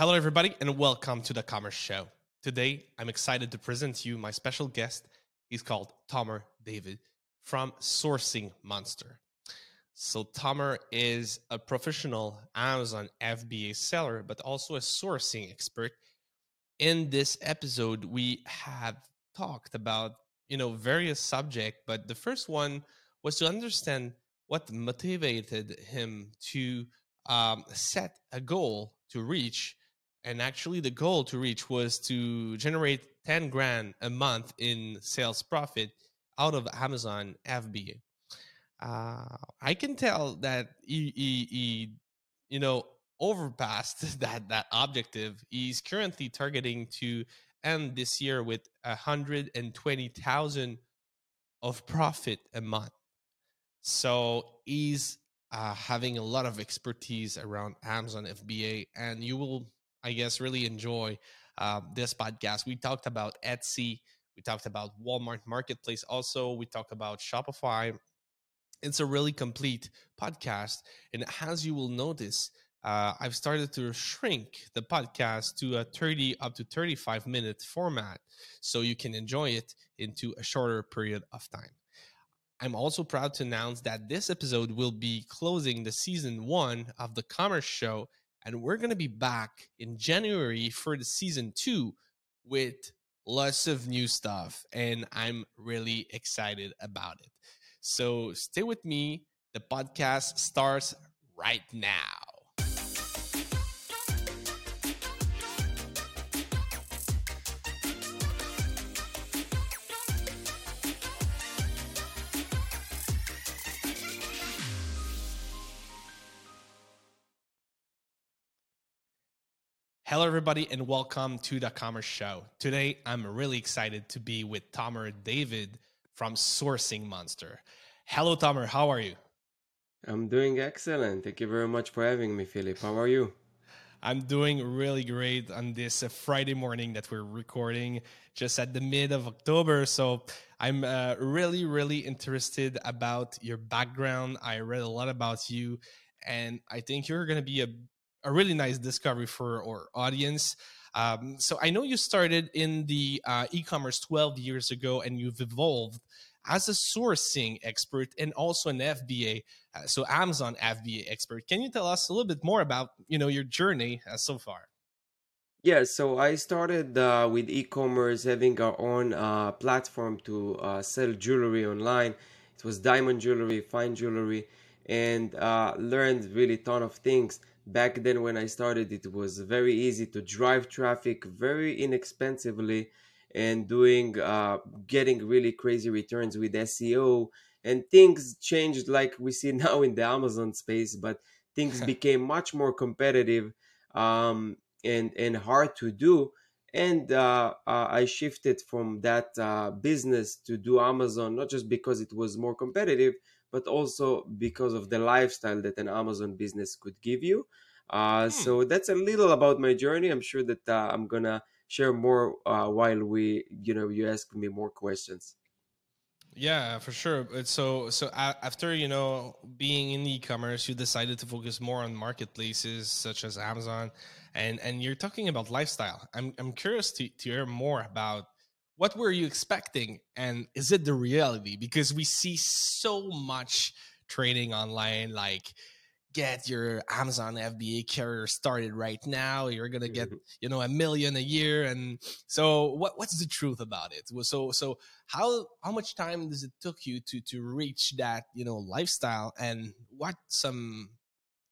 Hello, everybody, and welcome to the Commerce Show. Today, I'm excited to present to you my special guest. He's called Tomer David from Sourcing Monster. So, Tomer is a professional Amazon FBA seller, but also a sourcing expert. In this episode, we have talked about you know various subjects, but the first one was to understand what motivated him to um, set a goal to reach and actually the goal to reach was to generate 10 grand a month in sales profit out of amazon fba uh, i can tell that he, he, he you know overpassed that that objective. He's currently targeting to end this year with 120000 of profit a month. So he's uh, having a lot of expertise around Amazon FBA, and you will I guess, really enjoy uh, this podcast. We talked about Etsy, we talked about Walmart Marketplace, also, we talked about Shopify. It's a really complete podcast. And as you will notice, uh, I've started to shrink the podcast to a 30 up to 35 minute format so you can enjoy it into a shorter period of time. I'm also proud to announce that this episode will be closing the season one of the Commerce Show and we're going to be back in January for the season two with lots of new stuff. And I'm really excited about it. So stay with me. The podcast starts right now. Hello, everybody, and welcome to the Commerce Show. Today, I'm really excited to be with Tomer David from Sourcing Monster. Hello, Tomer. How are you? I'm doing excellent. Thank you very much for having me, Philip. How are you? I'm doing really great on this uh, Friday morning that we're recording just at the mid of October. So I'm uh, really, really interested about your background. I read a lot about you, and I think you're going to be a a really nice discovery for our audience. Um, so I know you started in the uh, e-commerce 12 years ago, and you've evolved as a sourcing expert and also an FBA, uh, so Amazon FBA expert. Can you tell us a little bit more about you know your journey uh, so far? Yeah, so I started uh, with e-commerce, having our own uh, platform to uh, sell jewelry online. It was diamond jewelry, fine jewelry, and uh, learned really ton of things back then when i started it was very easy to drive traffic very inexpensively and doing uh, getting really crazy returns with seo and things changed like we see now in the amazon space but things became much more competitive um, and and hard to do. And uh, uh, i shifted from that uh, business to do amazon not just because it was more competitive but also because of the lifestyle that an Amazon business could give you. Uh, hmm. So that's a little about my journey. I'm sure that uh, I'm gonna share more uh, while we, you know, you ask me more questions. Yeah, for sure. So, so after you know being in e-commerce, you decided to focus more on marketplaces such as Amazon, and and you're talking about lifestyle. I'm I'm curious to to hear more about what were you expecting and is it the reality because we see so much training online like get your amazon fba carrier started right now you're gonna get mm-hmm. you know a million a year and so what what's the truth about it so so how how much time does it took you to to reach that you know lifestyle and what some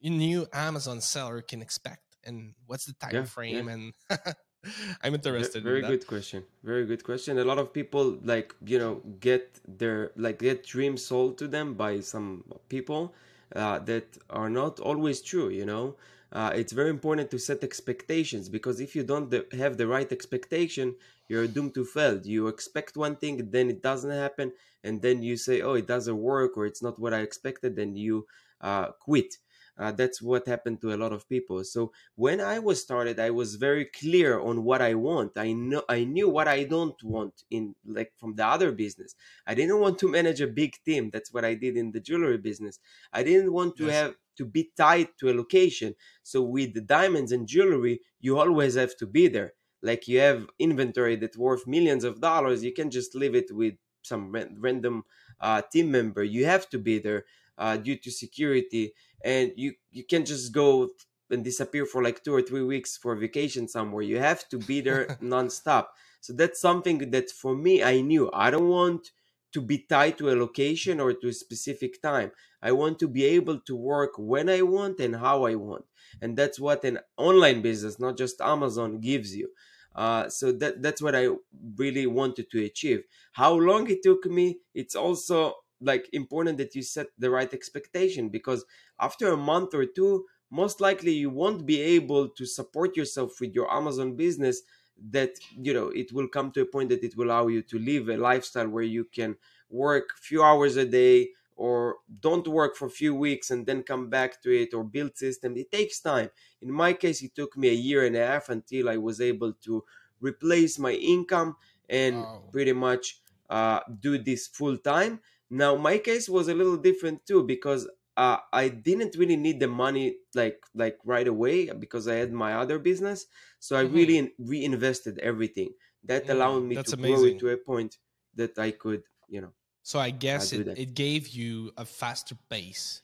new amazon seller can expect and what's the time yeah, frame yeah. and I'm interested. Very in good question. Very good question. A lot of people like you know get their like get dreams sold to them by some people uh, that are not always true. You know, uh, it's very important to set expectations because if you don't have the right expectation, you're doomed to fail. You expect one thing, then it doesn't happen, and then you say, "Oh, it doesn't work," or "It's not what I expected," then you uh, quit. Uh, that's what happened to a lot of people. So when I was started, I was very clear on what I want. I know I knew what I don't want in like from the other business. I didn't want to manage a big team. That's what I did in the jewelry business. I didn't want to yes. have to be tied to a location. So with the diamonds and jewelry, you always have to be there. Like you have inventory that's worth millions of dollars, you can just leave it with some random uh, team member. You have to be there uh, due to security, and you you can't just go and disappear for like two or three weeks for vacation somewhere. You have to be there nonstop. So that's something that for me I knew I don't want to be tied to a location or to a specific time. I want to be able to work when I want and how I want. And that's what an online business, not just Amazon, gives you. Uh, so that that's what I really wanted to achieve. How long it took me, it's also like important that you set the right expectation because after a month or two, most likely you won't be able to support yourself with your Amazon business that you know it will come to a point that it will allow you to live a lifestyle where you can work few hours a day or don't work for a few weeks and then come back to it or build system. It takes time. In my case it took me a year and a half until i was able to replace my income and wow. pretty much uh, do this full time now my case was a little different too because uh, I didn't really need the money like like right away because I had my other business. So I mm-hmm. really reinvested everything. That yeah, allowed me to amazing. grow it to a point that I could, you know. So I guess it, it gave you a faster pace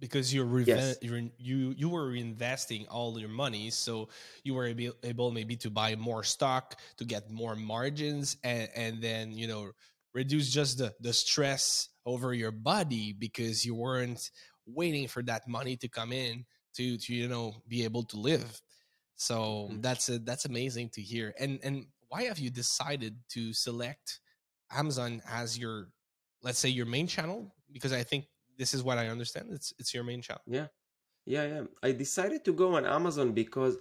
because you're, reve- yes. you're you you were reinvesting all your money, so you were able, able maybe to buy more stock to get more margins, and and then you know reduce just the the stress over your body because you weren't waiting for that money to come in to to you know be able to live. So mm-hmm. that's a, that's amazing to hear. And and why have you decided to select amazon as your let's say your main channel? Because i think this is what i understand. It's it's your main channel. Yeah. Yeah yeah. I decided to go on amazon because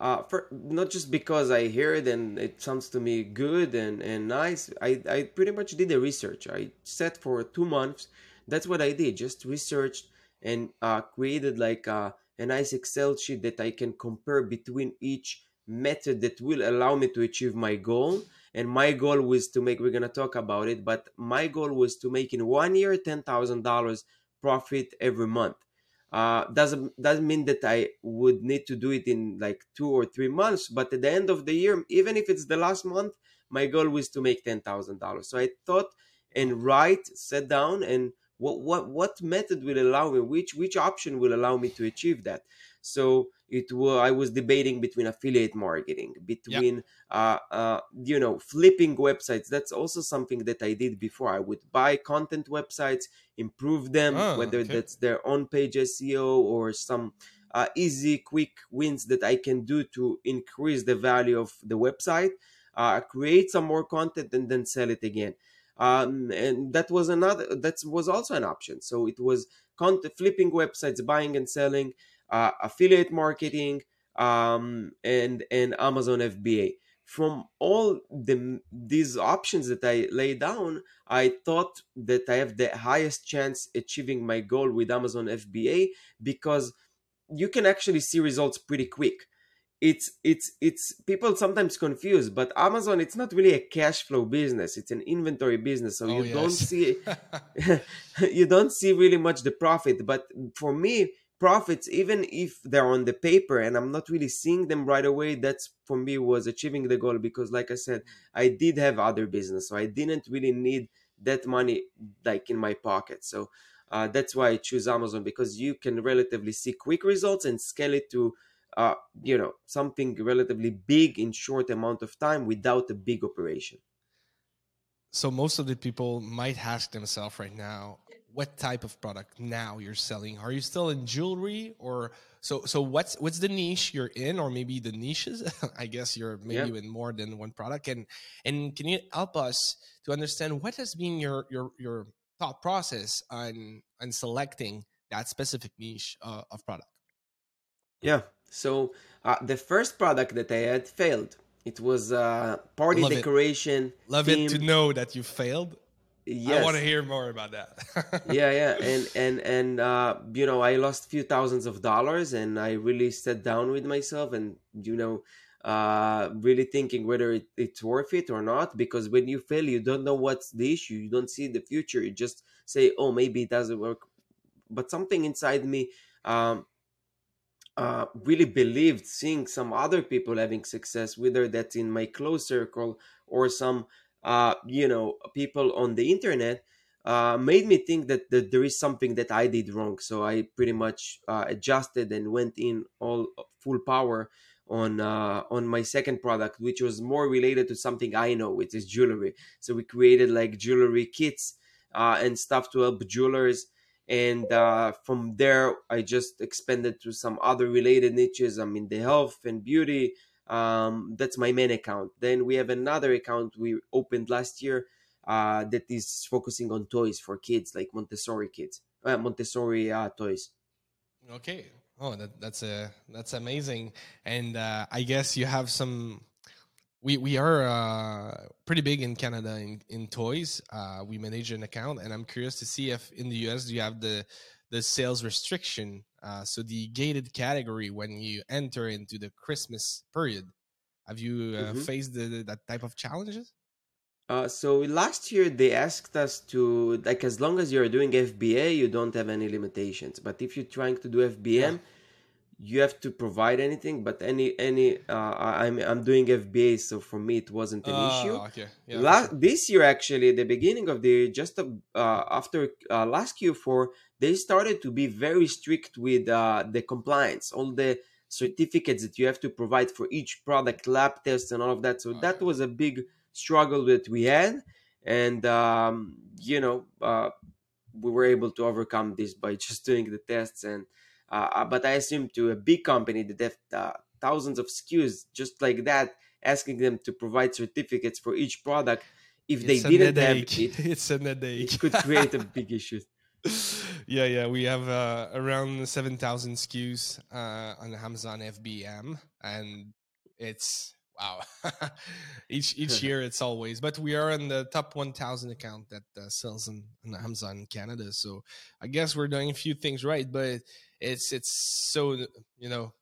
uh, for not just because I hear it and it sounds to me good and, and nice. I, I pretty much did the research. I sat for two months. That's what I did. Just researched and uh, created like a, uh, a nice Excel sheet that I can compare between each method that will allow me to achieve my goal. And my goal was to make. We're gonna talk about it, but my goal was to make in one year ten thousand dollars profit every month uh, doesn't doesn't mean that I would need to do it in like two or three months. But at the end of the year, even if it's the last month, my goal was to make ten thousand dollars. So I thought and write, sit down, and what what what method will allow me, which which option will allow me to achieve that. So it was I was debating between affiliate marketing, between yep. uh, uh, you know flipping websites. That's also something that I did before. I would buy content websites, improve them, oh, whether okay. that's their on page SEO or some uh, easy quick wins that I can do to increase the value of the website. Uh, create some more content and then sell it again. Um, and that was another that was also an option. So it was content flipping websites, buying and selling uh, affiliate marketing, um, and and Amazon FBA. From all the these options that I lay down, I thought that I have the highest chance achieving my goal with Amazon FBA because you can actually see results pretty quick it's it's it's people sometimes confuse but amazon it's not really a cash flow business it's an inventory business so oh, you yes. don't see you don't see really much the profit but for me profits even if they're on the paper and i'm not really seeing them right away that's for me was achieving the goal because like i said i did have other business so i didn't really need that money like in my pocket. So uh, that's why i choose amazon because you can relatively see quick results and scale it to uh, you know something relatively big in short amount of time without a big operation. So most of the people might ask themselves right now what type of product now you're selling are you still in jewelry or so so what's what's the niche you're in or maybe the niches i guess you're maybe yeah. in more than one product and and can you help us to understand what has been your your your thought process on on selecting that specific niche uh, of product yeah so uh, the first product that i had failed it was uh, party Love decoration it. Love theme. it to know that you failed Yes. I want to hear more about that. yeah, yeah, and and and uh, you know, I lost a few thousands of dollars, and I really sat down with myself, and you know, uh, really thinking whether it, it's worth it or not. Because when you fail, you don't know what's the issue. You don't see the future. You just say, "Oh, maybe it doesn't work." But something inside me um, uh, really believed seeing some other people having success, whether that's in my close circle or some, uh, you know, people on the internet, uh, made me think that, that there is something that I did wrong. So I pretty much uh, adjusted and went in all full power on uh, on my second product, which was more related to something I know, which is jewelry. So we created like jewelry kits uh, and stuff to help jewelers and uh, from there i just expanded to some other related niches i'm in the health and beauty um, that's my main account. Then we have another account we opened last year uh, that is focusing on toys for kids like montessori kids uh, montessori uh, toys. Okay. Oh that, that's a that's amazing. And uh, i guess you have some we we are uh, pretty big in Canada in, in toys. Uh, we manage an account, and I'm curious to see if in the US do you have the the sales restriction, uh, so the gated category when you enter into the Christmas period. Have you uh, mm-hmm. faced the, the, that type of challenges? Uh, so last year they asked us to like as long as you're doing FBA, you don't have any limitations. But if you're trying to do FBM, yeah you have to provide anything but any any uh, i'm i'm doing fba so for me it wasn't an uh, issue okay. yeah, La- sure. this year actually the beginning of the just uh, after uh, last q4 they started to be very strict with uh, the compliance all the certificates that you have to provide for each product lab tests and all of that so okay. that was a big struggle that we had and um, you know uh, we were able to overcome this by just doing the tests and uh, uh, but I assume to a big company that have uh, thousands of SKUs just like that, asking them to provide certificates for each product. If it's they didn't have it, it's an headache. it could create a big issue. yeah, yeah, we have uh, around seven thousand SKUs uh, on Amazon FBM, and it's wow. each each year, it's always. But we are in the top one thousand account that uh, sells on, on Amazon Canada, so I guess we're doing a few things right. But it's it's so you know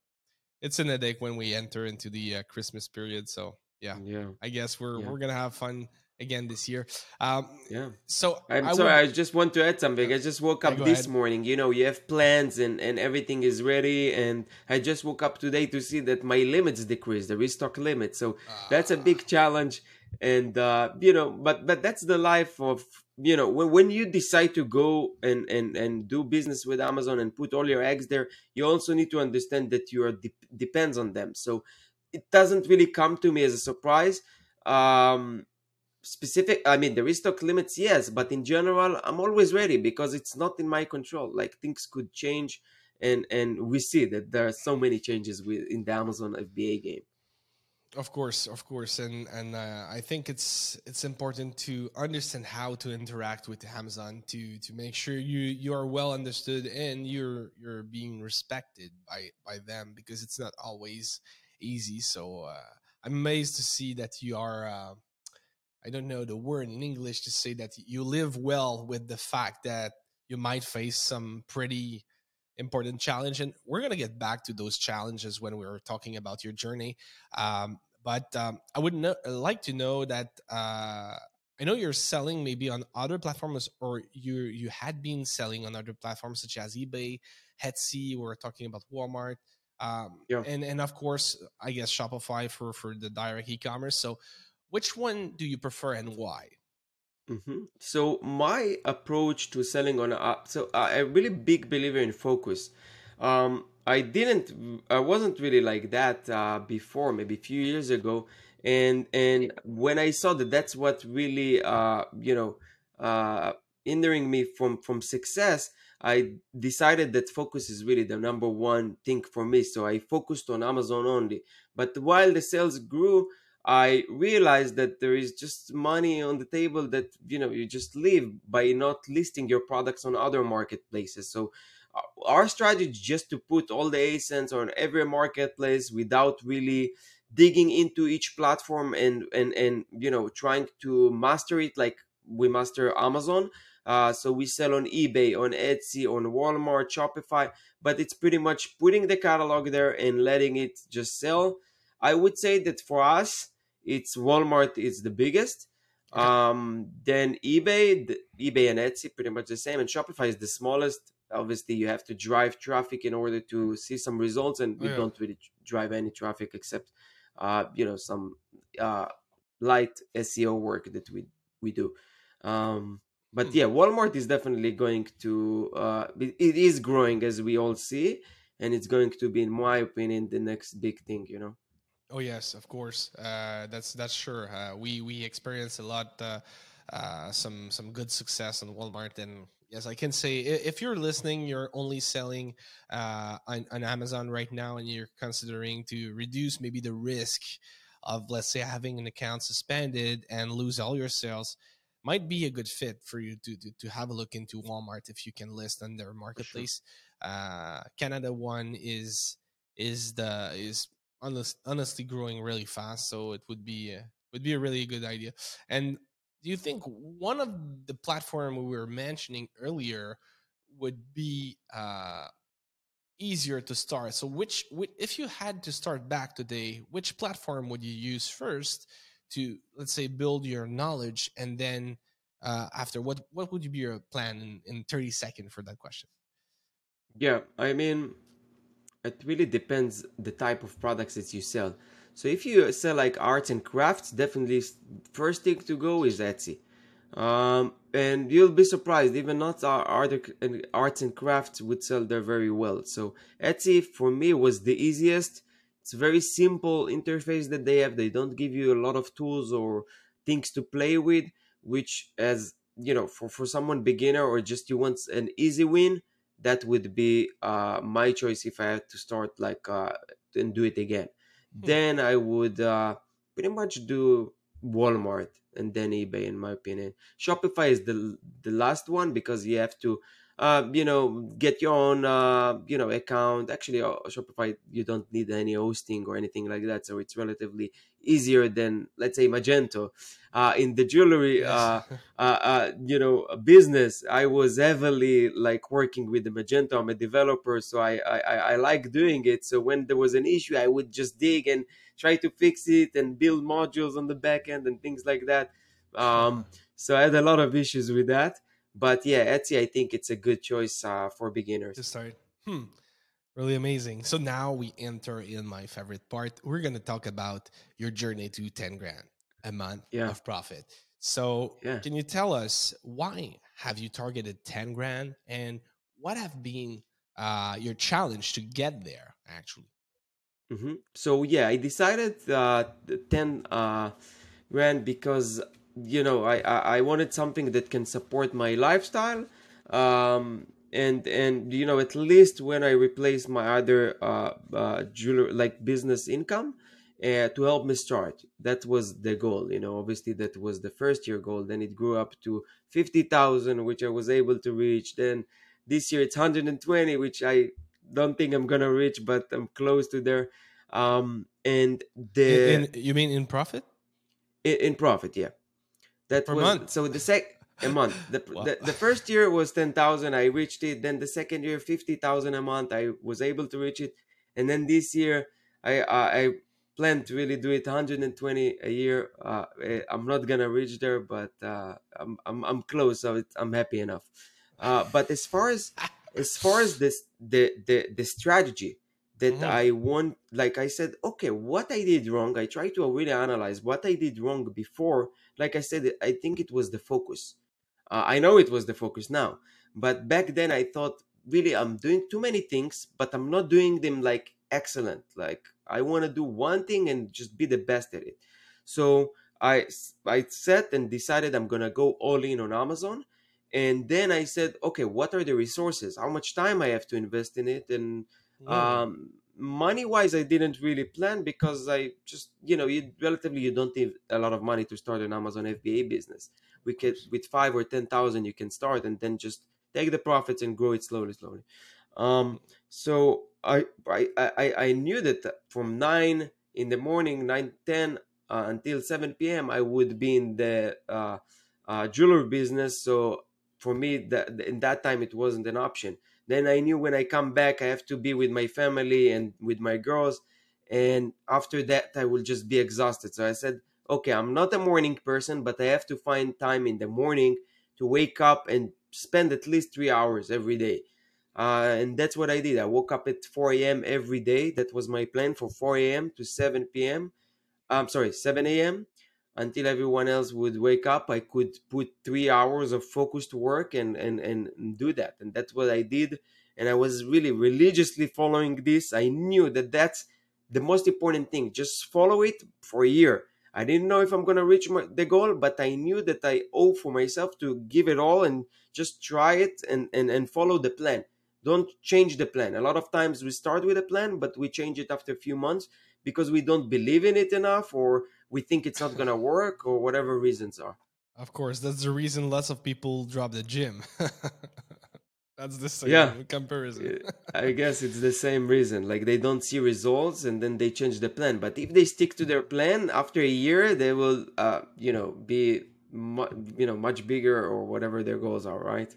it's an headache when we enter into the uh, Christmas period. So yeah, yeah, I guess we're yeah. we're gonna have fun again this year. Um, yeah. So I'm I sorry, would... I just want to add something. I just woke up yeah, this ahead. morning. You know, you have plans and and everything is ready, and I just woke up today to see that my limits decreased, the restock limit. So uh... that's a big challenge. And uh, you know, but but that's the life of you know when, when you decide to go and, and and do business with amazon and put all your eggs there you also need to understand that you are de- depends on them. So it doesn't really come to me as a surprise. Um specific i mean the restock limits yes but in general i'm always ready because it's not in my control. Like things could change and and we see that there are so many changes with in the amazon fba game of course, of course, and and uh, I think it's it's important to understand how to interact with Amazon to to make sure you you are well understood and you're you're being respected by by them because it's not always easy. So uh, I'm amazed to see that you are. Uh, I don't know the word in English to say that you live well with the fact that you might face some pretty important challenge and we're going to get back to those challenges when we're talking about your journey um, but um, i would know, like to know that uh, i know you're selling maybe on other platforms or you you had been selling on other platforms such as ebay etsy we're talking about walmart um, yeah. and and of course i guess shopify for for the direct e-commerce so which one do you prefer and why Mm-hmm. So my approach to selling on a so I'm a really big believer in focus. Um, I didn't, I wasn't really like that uh, before, maybe a few years ago, and and when I saw that that's what really, uh, you know, uh, hindering me from from success, I decided that focus is really the number one thing for me. So I focused on Amazon only. But while the sales grew, I realized that there is just money on the table that you know you just leave by not listing your products on other marketplaces. So uh, our strategy is just to put all the ASINs on every marketplace without really digging into each platform and and and you know trying to master it like we master Amazon. Uh, so we sell on eBay, on Etsy, on Walmart, Shopify, but it's pretty much putting the catalog there and letting it just sell. I would say that for us, it's Walmart is the biggest. Okay. Um, then eBay, the, eBay and Etsy pretty much the same, and Shopify is the smallest. obviously you have to drive traffic in order to see some results and we yeah. don't really drive any traffic except uh, you know some uh, light seo work that we we do um, but Hmm. yeah walmart is definitely going to uh, it is growing as we all see and it's going to be in my opinion the next big thing you know Oh yes, of course. Uh, that's that's sure. Uh, we we experience a lot, uh, uh, some some good success on Walmart, and yes, I can say if you're listening, you're only selling uh, on, on Amazon right now, and you're considering to reduce maybe the risk of let's say having an account suspended and lose all your sales. Might be a good fit for you to, to to have a look into Walmart if you can list on their marketplace. Uh, Canada one is is the is honest, honestly growing really fast. So it would be uh, would be a really good idea. And do you think one of the platform we were mentioning earlier would be uh, easier to start? So which, if you had to start back today, which platform would you use first to let's say build your knowledge, and then uh, after what what would be your plan in, in thirty seconds for that question? Yeah, I mean, it really depends the type of products that you sell. So if you sell like arts and crafts, definitely first thing to go is Etsy. Um, and you'll be surprised, even not art arts and crafts would sell there very well. So Etsy for me was the easiest. It's a very simple interface that they have. They don't give you a lot of tools or things to play with, which as you know, for, for someone beginner or just you want an easy win, that would be uh, my choice if I had to start like uh, and do it again. Hmm. Then I would uh, pretty much do Walmart and then eBay, in my opinion. Shopify is the the last one because you have to, uh, you know, get your own, uh, you know, account. Actually, uh, Shopify you don't need any hosting or anything like that, so it's relatively easier than let's say Magento. Uh, in the jewelry, uh, Yes. uh, uh, you know, business, I was heavily like working with the Magento. I'm a developer, so I, I I I like doing it. So when there was an issue, I would just dig and try to fix it and build modules on the back end and things like that. Um, so I had a lot of issues with that. But yeah, Etsy, I think it's a good choice uh, for beginners. to start. Hmm. Really amazing. So now we enter in my favorite part. We're going to talk about your journey to 10 grand a month Yeah. of profit. So Yeah. can you tell us why have you targeted 10 grand and what have been uh, your challenge to get there actually? hmm So yeah, I decided uh, the ten uh, grand because you know I, I I wanted something that can support my lifestyle, um, and and you know at least when I replace my other uh, uh, jewelry like business income. Uh, to help me start. That was the goal you know obviously that was the first year goal. Then it grew up to 50000 which i was able to reach. Then this year it's 120 which i don't think i'm gonna reach but i'm close to there. Um and the In, in you mean in profit? In, in profit yeah that per was month? so the sec a month the, Wow. the the first year was 10000 i reached it then the second year 50000 a month i was able to reach it and then this year i i, I plan to really do it 120 a year uh eh, i'm not gonna reach there but uh i'm i'm, I'm close so i'm happy enough uh but as far as as far as this the the the strategy that Mhm. I want, like I said, okay, what I did wrong. I try to really analyze what I did wrong before. Like I said, I think it was the focus. Uh, I know it was the focus now, but back then I thought really I'm doing too many things, but I'm not doing them like excellent. Like I want to do one thing and just be the best at it. So I I set and decided I'm gonna go all in on Amazon, and then I said, okay, what are the resources? How much time I have to invest in it, and Mm. um money wise i didn't really plan because i just you know you relatively you don't need a lot of money to start an amazon fba business. We could with five or ten thousand you can start and then just take the profits and grow it slowly slowly. Um so i i i, I knew that from 9 in the morning nine ten uh, until 7 p.m i would be in the uh, uh, jewelry business. So for me that in that time it wasn't an option then i knew when i come back i have to be with my family and with my girls and after that i will just be exhausted so i said okay i'm not a morning person but i have to find time in the morning to wake up and spend at least three hours every day uh, and that's what I did. I woke up at 4 a.m. every day. That was my plan for 4 a.m. to 7 p.m. I'm sorry, 7 a.m. until everyone else would wake up. I could put three hours of focused work and, and, and do that. And that's what I did. And I was really religiously following this. I knew that that's the most important thing. Just follow it for a year. I didn't know if I'm going to reach my, the goal, but I knew that I owe for myself to give it all and just try it and, and, and follow the plan. Don't change the plan. A lot of times we start with a plan, but we change it after a few months because we don't believe in it enough or we think it's not going to work or whatever reasons are. Of course, that's the reason lots of people drop the gym. That's the same yeah. comparison. I guess it's the same reason. Like they don't see results and then they change the plan. But if they stick to their plan, after a year, they will, uh, you know, be, mu- you know, much bigger or whatever their goals are, right?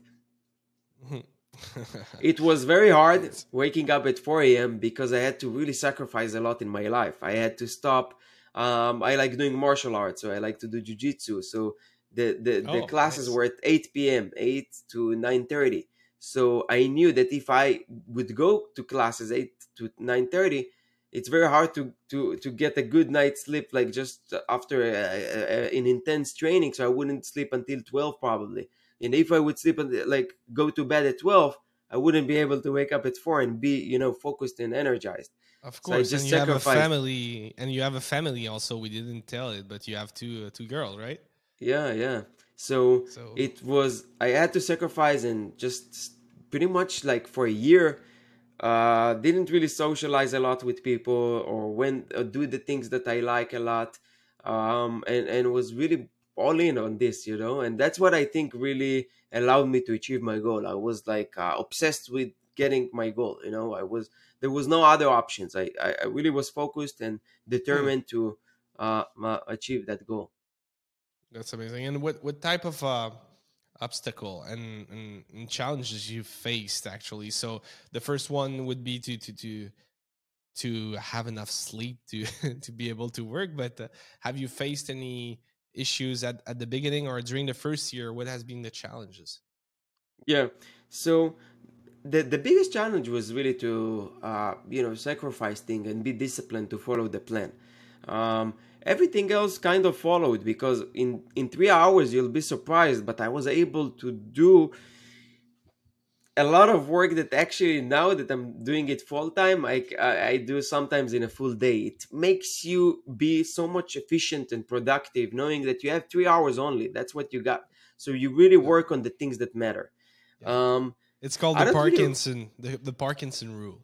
it was very hard waking up at 4 a.m. because I had to really sacrifice a lot in my life. I had to stop. Um, I like doing martial arts, so I like to do jujitsu. So the the, the Oh, classes nice. were at 8 p.m., 8 to 9:30. So I knew that if I would go to classes 8 to 9:30, it's very hard to to to get a good night's sleep like just after a, a, a- an intense training. So I wouldn't sleep until 12 probably. And if I would sleep until, like go to bed at 12, I wouldn't be able to wake up at 4 and be, you know, focused and energized. Of course, just and you have a family, and you have a family also. We didn't tell it, but you have two uh, two girls, right? Yeah, yeah. So So it was i had to sacrifice and just pretty much like for a year uh didn't really socialize a lot with people or went uh, do the things that i like a lot um and and was really all in on this you know and that's what i think really allowed me to achieve my goal i was like uh, obsessed with getting my goal you know i was there was no other options i i, I really was focused and determined to uh, uh achieve that goal that's amazing. And what what type of uh, obstacle and, and and challenges you faced actually? So the first one would be to to to to have enough sleep to to be able to work. But uh, have you faced any issues at at the beginning or during the first year? What has been the challenges? Yeah. So the the biggest challenge was really to uh, you know sacrifice things and be disciplined to follow the plan. Um, everything else kind of followed because in in three hours you'll be surprised, but I was able to do a lot of work that actually now that I'm doing it full time, I, I I do sometimes in a full day. It makes you be so much efficient and productive, knowing that you have three hours only. That's what you got. So you really work on the things that matter. Yeah. Um, It's called the Parkinson the, the Parkinson rule.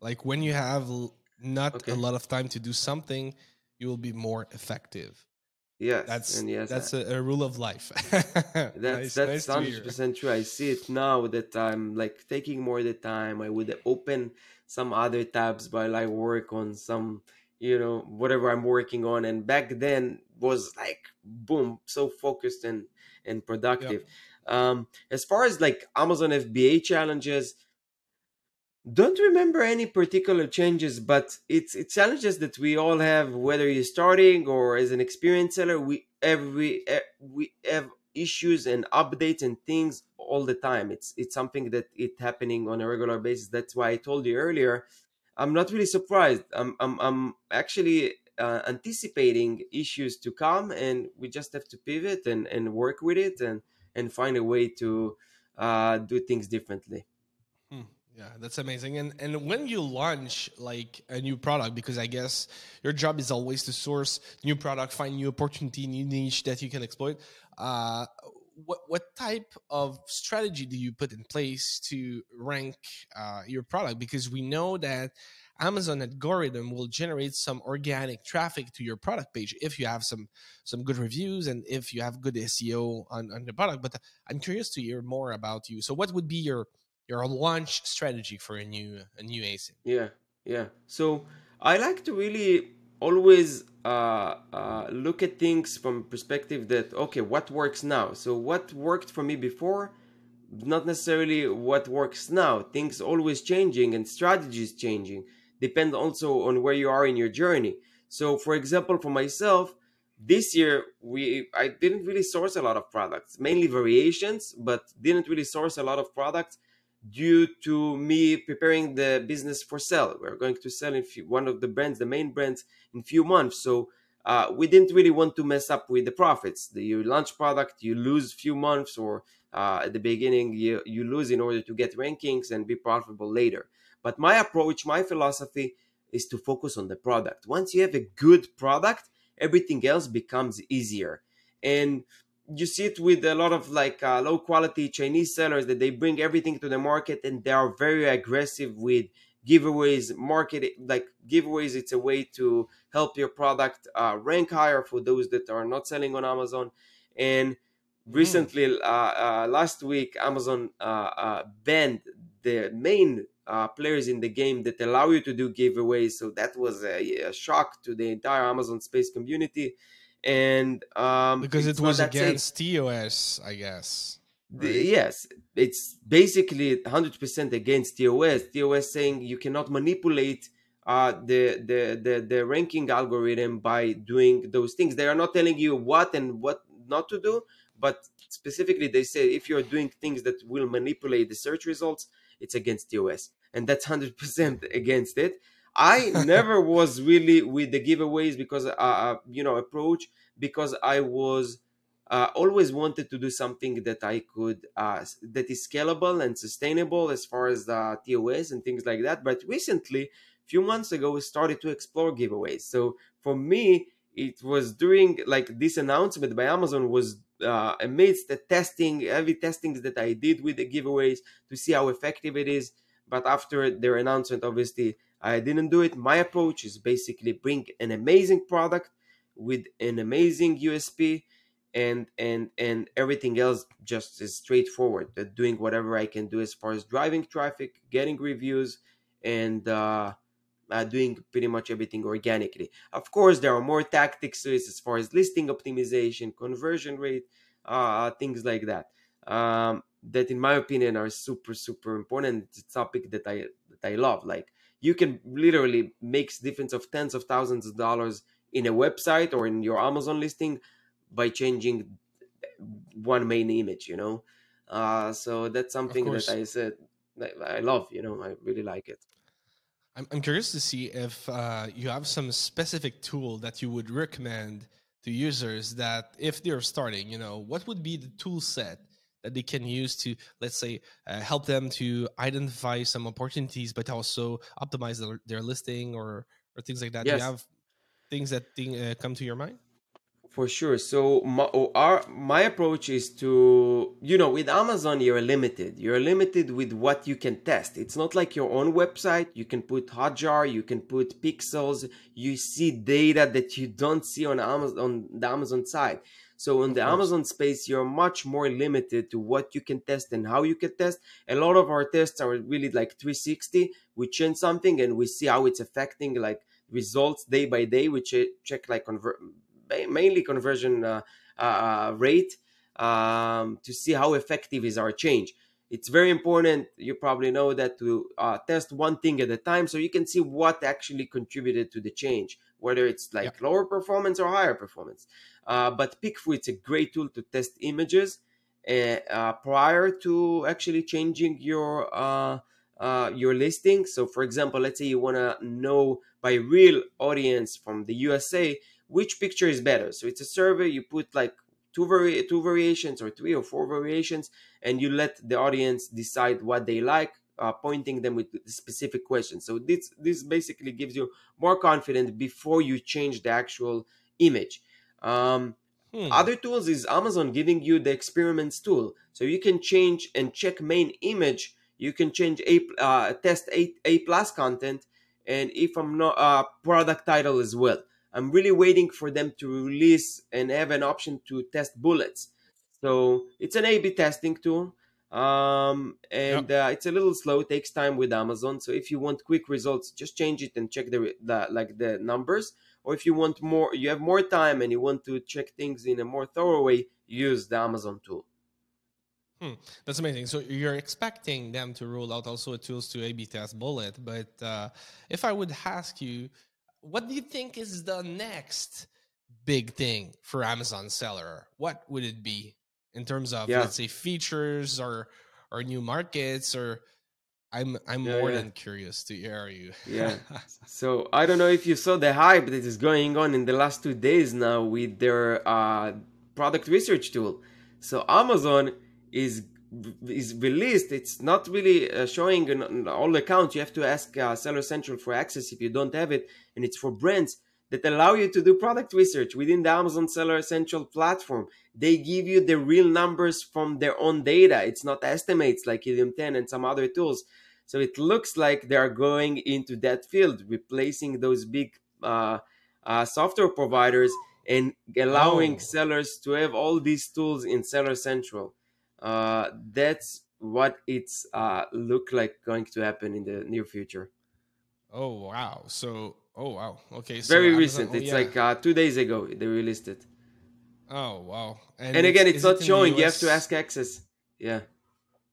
Like when you have l- not Okay. a lot of time to do something, you will be more effective. yes, That's and yes, that's a, a rule of life. That's Nice- that's hundred hear. percent true. I see it now that I'm like taking more of the time. I would open some other tabs while I work on some, you know, whatever I'm working on. And back then was like boom, so focused and and productive. Um, as far as like Amazon FBA challenges, don't remember any particular changes, but it's it's challenges that we all have, whether you're starting or as an experienced seller. We every we have issues and updates and things all the time. It's it's something that it happening on a regular basis. That's why I told you earlier. I'm not really surprised. I'm I'm I'm actually uh, anticipating issues to come, and we just have to pivot and and work with it and and find a way to uh, do things differently. Hmm, Yeah, that's amazing. And and when you launch like a new product, because I guess your job is always to source new product, find new opportunity, new niche that you can exploit. Uh, what what type of strategy do you put in place to rank uh, your product? Because we know that Amazon algorithm will generate some organic traffic to your product page if you have some some good reviews and if you have good SEO on, on the product. But I'm curious to hear more about you. So what would be your your launch strategy for a new a new ASIN? Yeah, yeah. So I like to really always uh, uh, look at things from perspective that okay, what works now? So what worked for me before, not necessarily what works now. Things always changing and strategies changing. Depend also on where you are in your journey. So for example, for myself, this year we I didn't really source a lot of products, mainly variations, but didn't really source a lot of products due to me preparing the business for sale. We're going to sell in few, one of the brands, the main brands, in few months. So uh, we didn't really want to mess up with the profits. The, you launch product, you lose few months, or uh, at the beginning you, you lose in order to get rankings and be profitable later. But my approach, my philosophy is to focus on the product. Once you have a good product, everything else becomes easier. And you see it with a lot of like uh, low quality Chinese sellers that they bring everything to the market and they are very aggressive with giveaways market like giveaways it's a way to help your product uh, rank higher for those that are not selling on amazon and mm-hmm. recently mm. uh, last week amazon uh, uh, banned the main uh, players in the game that allow you to do giveaways so that was a, a shock to the entire amazon space community and um, because it was against safe. TOS, I guess. Right? The, yes, it's basically 100% against TOS. TOS saying you cannot manipulate uh, the, the the the ranking algorithm by doing those things. They are not telling you what and what not to do, but specifically they say if you're doing things that will manipulate the search results, it's against TOS, and that's 100% against it. I never was really with the giveaways because uh, uh, you know approach because I was uh, always wanted to do something that I could uh, that is scalable and sustainable as far as the TOS and things like that. But recently, a few months ago, we started to explore giveaways. So for me, it was during like this announcement by Amazon was uh, amidst the testing, heavy testings that I did with the giveaways to see how effective it is. But after their announcement, obviously, I didn't do it. My approach is basically bring an amazing product with an amazing USP and and and everything else just is straightforward. doing whatever I can do as far as driving traffic, getting reviews, and uh, uh, doing pretty much everything organically. Of course, there are more tactics to this as far as listing optimization, conversion rate, uh, things like that. Um, that, in my opinion, are super super important. It's a topic that I that I love. Like you can literally make difference of tens of thousands of dollars in a website or in your Amazon listing by changing one main image, you know. Uh, so that's something that I said I love, you know, I really like it. I'm, I'm curious to see if uh, you have some specific tool that you would recommend to users that if they're starting, you know, what would be the tool set that they can use to let's say uh, help them to identify some opportunities but also optimize their, their listing or or things like that yes. do you have things that thing, uh, come to your mind for sure. So my, oh, our my approach is to you know with amazon you're limited. You're limited with what you can test. It's not like your own website. You can put hotjar you can put pixels. You see data that you don't see on amazon on the amazon side. So in the Amazon space, you're much more limited to what you can test and how you can test. A lot of our tests are really like 360. We change something and we see how it's affecting like results day by day. We check like convert mainly conversion uh, uh, rate um, to see how effective is our change. It's very important. You probably know that to uh, test one thing at a time so you can see what actually contributed to the change, whether it's like lower performance or higher performance. Uh, but Pickfu it's a great tool to test images uh, uh, prior to actually changing your uh, uh, your listing. So, for example, let's say you want to know by real audience from the USA which picture is better. So it's a survey. You put like two vari- two variations or three or four variations, and you let the audience decide what they like. Uh, pointing them with specific questions. So this this basically gives you more confidence before you change the actual image. Um, hmm. Other tools is Amazon giving you the experiments tool, so you can change and check main image. You can change a uh, test a a plus content, and if I'm not uh, product title as well. I'm really waiting for them to release and have an option to test bullets. So it's an A/B testing tool, um, and yep. uh, it's a little slow. It takes time with Amazon. So if you want quick results, just change it and check the, the like the numbers or if you want more you have more time and you want to check things in a more thorough way use the amazon tool hmm. that's amazing so you're expecting them to roll out also tools to a-b test bullet but uh, if i would ask you what do you think is the next big thing for amazon seller what would it be in terms of yeah. let's say features or or new markets or I'm I'm Yeah, more yeah. than curious to hear you. Yeah. So I don't know if you saw the hype that is going on in the last two days now with their uh, product research tool. So Amazon is is released. It's not really uh, showing on all accounts. You have to ask uh, Seller Central for access if you don't have it, and it's for brands that allow you to do product research within the Amazon Seller Central platform. They give you the real numbers from their own data. It's not estimates like Helium 10 and some other tools. So it looks like they are going into that field, replacing those big uh, uh, software providers and allowing Oh, sellers to have all these tools in Seller Central. Uh, that's what it's uh, look like going to happen in the near future. oh wow. So oh wow. Okay, so very Amazon. recent. Oh It's yeah. like uh, two days ago they released it. Oh wow. And And it's again, it's it not in showing. You have to ask access. Yeah.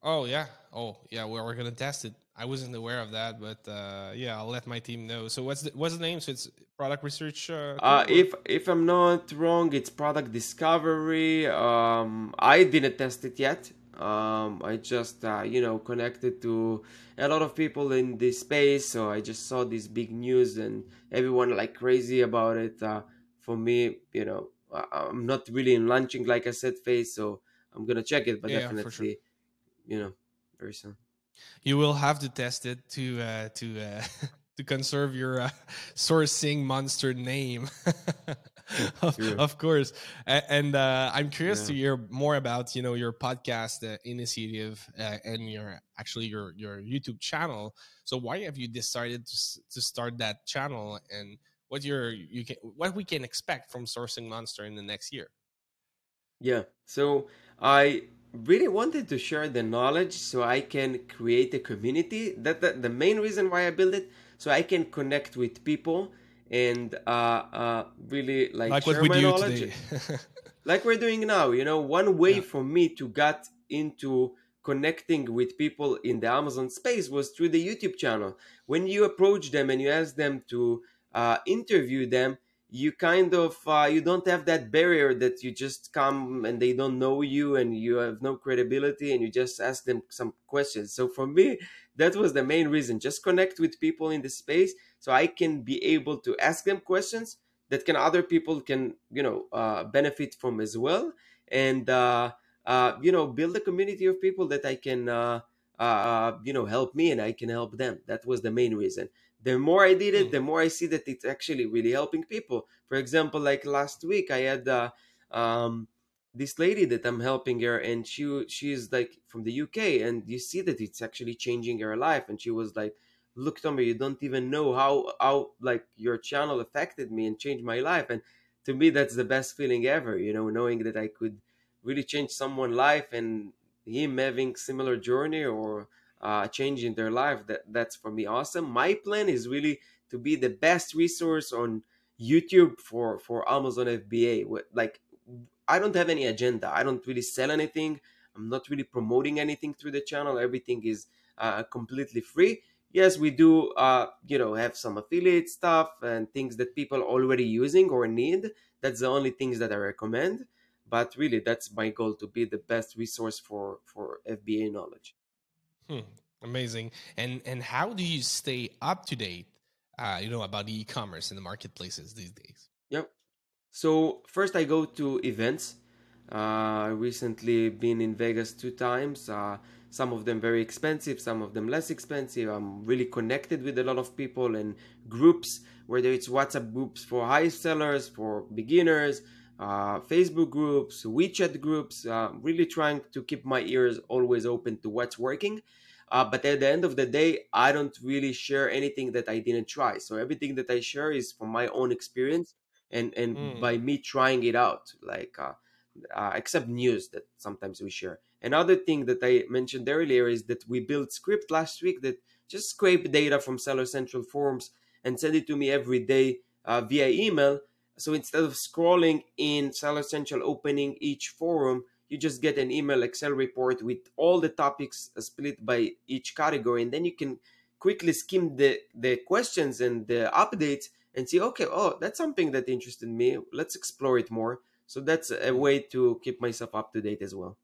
Oh yeah. Oh yeah. Well, we're gonna test it. I wasn't aware of that, but uh, yeah, I'll let my team know. So what's the what's the name? So it's product research uh, Uh, if if I'm not wrong, it's product discovery. Um, I didn't test it yet. Um, I just uh, you know connected to a lot of people in this space, so I just saw this big news and everyone like crazy about it. Uh, for me, you know, I'm not really in launching like I said phase, so I'm gonna check it, but yeah, for sure. definitely, you know, very soon. You will have to test it to uh, to uh, to conserve your uh, sourcing monster name, of, of course. And uh, I'm curious Yeah. to hear more about you know your podcast uh, initiative uh, and your actually your your YouTube channel. So why have you decided to to start that channel and what your you can what we can expect from Sourcing Monster in the next year? Yeah. So I really wanted to share the knowledge so I can create a community. That, that the main reason why I built it, so I can connect with people and uh, uh, really like, Like share my knowledge, like we're doing now. You know, one way Yeah. for me to get into connecting with people in the Amazon space was through the YouTube channel. When you approach them and you ask them to uh, interview them, you kind of uh, you don't have that barrier that you just come and they don't know you and you have no credibility and you just ask them some questions. So for me, that was the main reason. Just connect with people in the space so I can be able to ask them questions that can other people can you know uh, benefit from as well and uh, uh, you know build a community of people that I can uh, uh, you know help me and I can help them. That was the main reason. The more I did it, Hmm. the more I see that it's actually really helping people. For example, like last week, I had uh, um, this lady that I'm helping her, and she she's like from the UK, and you see that it's actually changing her life. And she was like, "Look, Tommy, you don't even know how how like your channel affected me and changed my life." And to me, that's the best feeling ever. You know, knowing that I could really change someone's life and him having similar journey or uh, change in their life. That that's for me awesome. My plan is really to be the best resource on YouTube for for Amazon FBA. Like I don't have any agenda. I don't really sell anything. I'm not really promoting anything through the channel. Everything is uh, completely free. Yes, we do, uh, you know, have some affiliate stuff and things that people already using or need. That's the only things that I recommend. But really, that's my goal to be the best resource for for FBA knowledge. Hmm, amazing. And and how do you stay up to date? Uh, you know about e-commerce and the marketplaces these days. Yep. So first, I go to events. Uh, I recently been in Vegas two times. Uh, some of them very expensive, some of them less expensive. I'm really connected with a lot of people and groups, whether it's WhatsApp groups for high sellers, for beginners, uh, Facebook groups, WeChat groups. Uh, really trying to keep my ears always open to what's working. Uh, but at the end of the day, I don't really share anything that I didn't try. So everything that I share is from my own experience and and Hmm. by me trying it out like uh, uh, except news that sometimes we share another thing that i mentioned earlier is that we built script last week that just scrape data from seller central forms and send it to me every day uh, via email so instead of scrolling in seller central opening each forum you just get an email excel report with all the topics split by each category and then you can quickly skim the the questions and the updates and see okay oh that's something that interested me let's explore it more so that's a way to keep myself up to date as well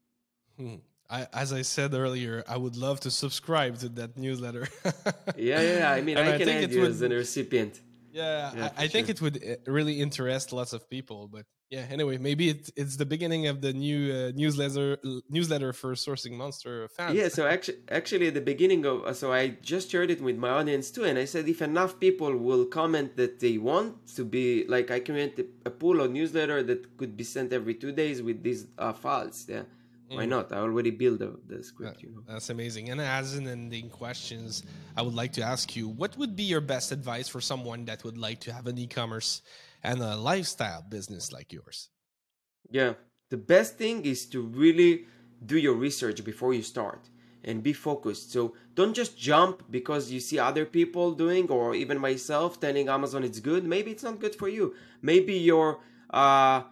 Hmm. I, as I said earlier, I would love to subscribe to that newsletter. yeah, yeah. I mean, I, I can add you would, as a recipient. Yeah, yeah I, I think it would uh, really interest lots of people. But yeah, anyway, maybe it's it's the beginning of the new uh, newsletter newsletter for sourcing monster fans. Yeah, so actually, actually, at the beginning of uh, so I just shared it with my audience too, and I said if enough people will comment that they want to be like I create a pool of newsletter that could be sent every two days with these uh, files. Yeah why mm. not? I already built the, the script. You know? That's amazing. And as an ending questions, I would like to ask you, what would be your best advice for someone that would like to have an e-commerce and a lifestyle business like yours? Yeah, the best thing is to really do your research before you start and be focused. So don't just jump because you see other people doing or even myself telling Amazon it's good. Maybe it's not good for you. Maybe your uh,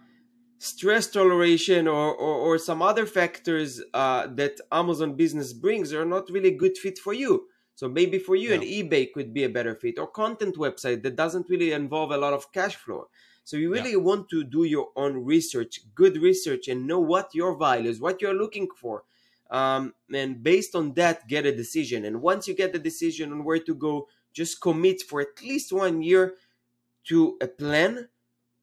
stress toleration or, or, or some other factors uh, that Amazon business brings are not really good fit for you. So maybe for you, yeah. an eBay could be a better fit or content website that doesn't really involve a lot of cash flow. So you really yeah. want to do your own research, good research, and know what your values, what you're looking for. Um, and based on that, get a decision. And once you get the decision on where to go, just commit for at least one year to a plan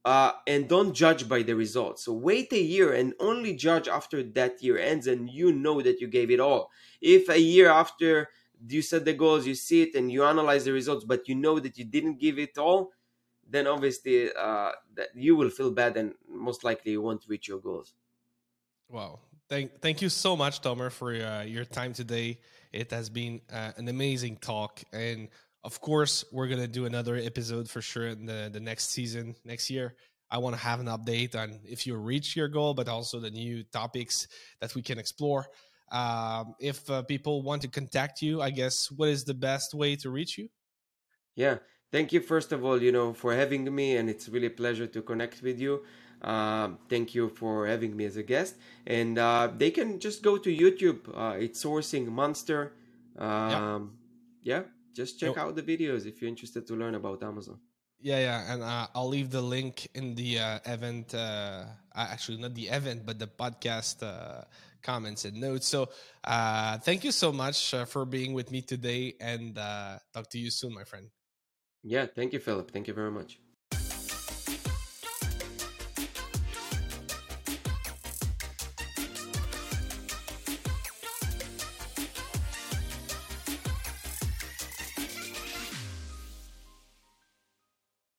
uh, and don't judge by the results. So wait a year and only judge after that year ends and you know that you gave it all. If a year after you set the goals, you see it and you analyze the results, but you know that you didn't give it all, then obviously uh, that you will feel bad and most likely you won't reach your goals. Wow. Thank, thank you so much, Tomer, for uh, your time today. It has been uh, an amazing talk. And of course, we're gonna do another episode for sure in the the next season next year. I want to have an update on if you reach your goal, but also the new topics that we can explore. Um, if uh, people want to contact you, I guess what is the best way to reach you? Yeah, thank you first of all, you know, for having me, and it's really a pleasure to connect with you. Um, thank you for having me as a guest, and uh, they can just go to YouTube. Uh, it's Sourcing Monster. Um, yeah. yeah just check out the videos if you're interested to learn about Amazon. Yeah, yeah, and uh, I'll leave the link in the uh, event. Uh, actually, not the event, but the podcast uh, comments and notes. So, uh, thank you so much uh, for being with me today, and talk to you soon, my friend. Yeah, thank you, Philip. Thank you very much.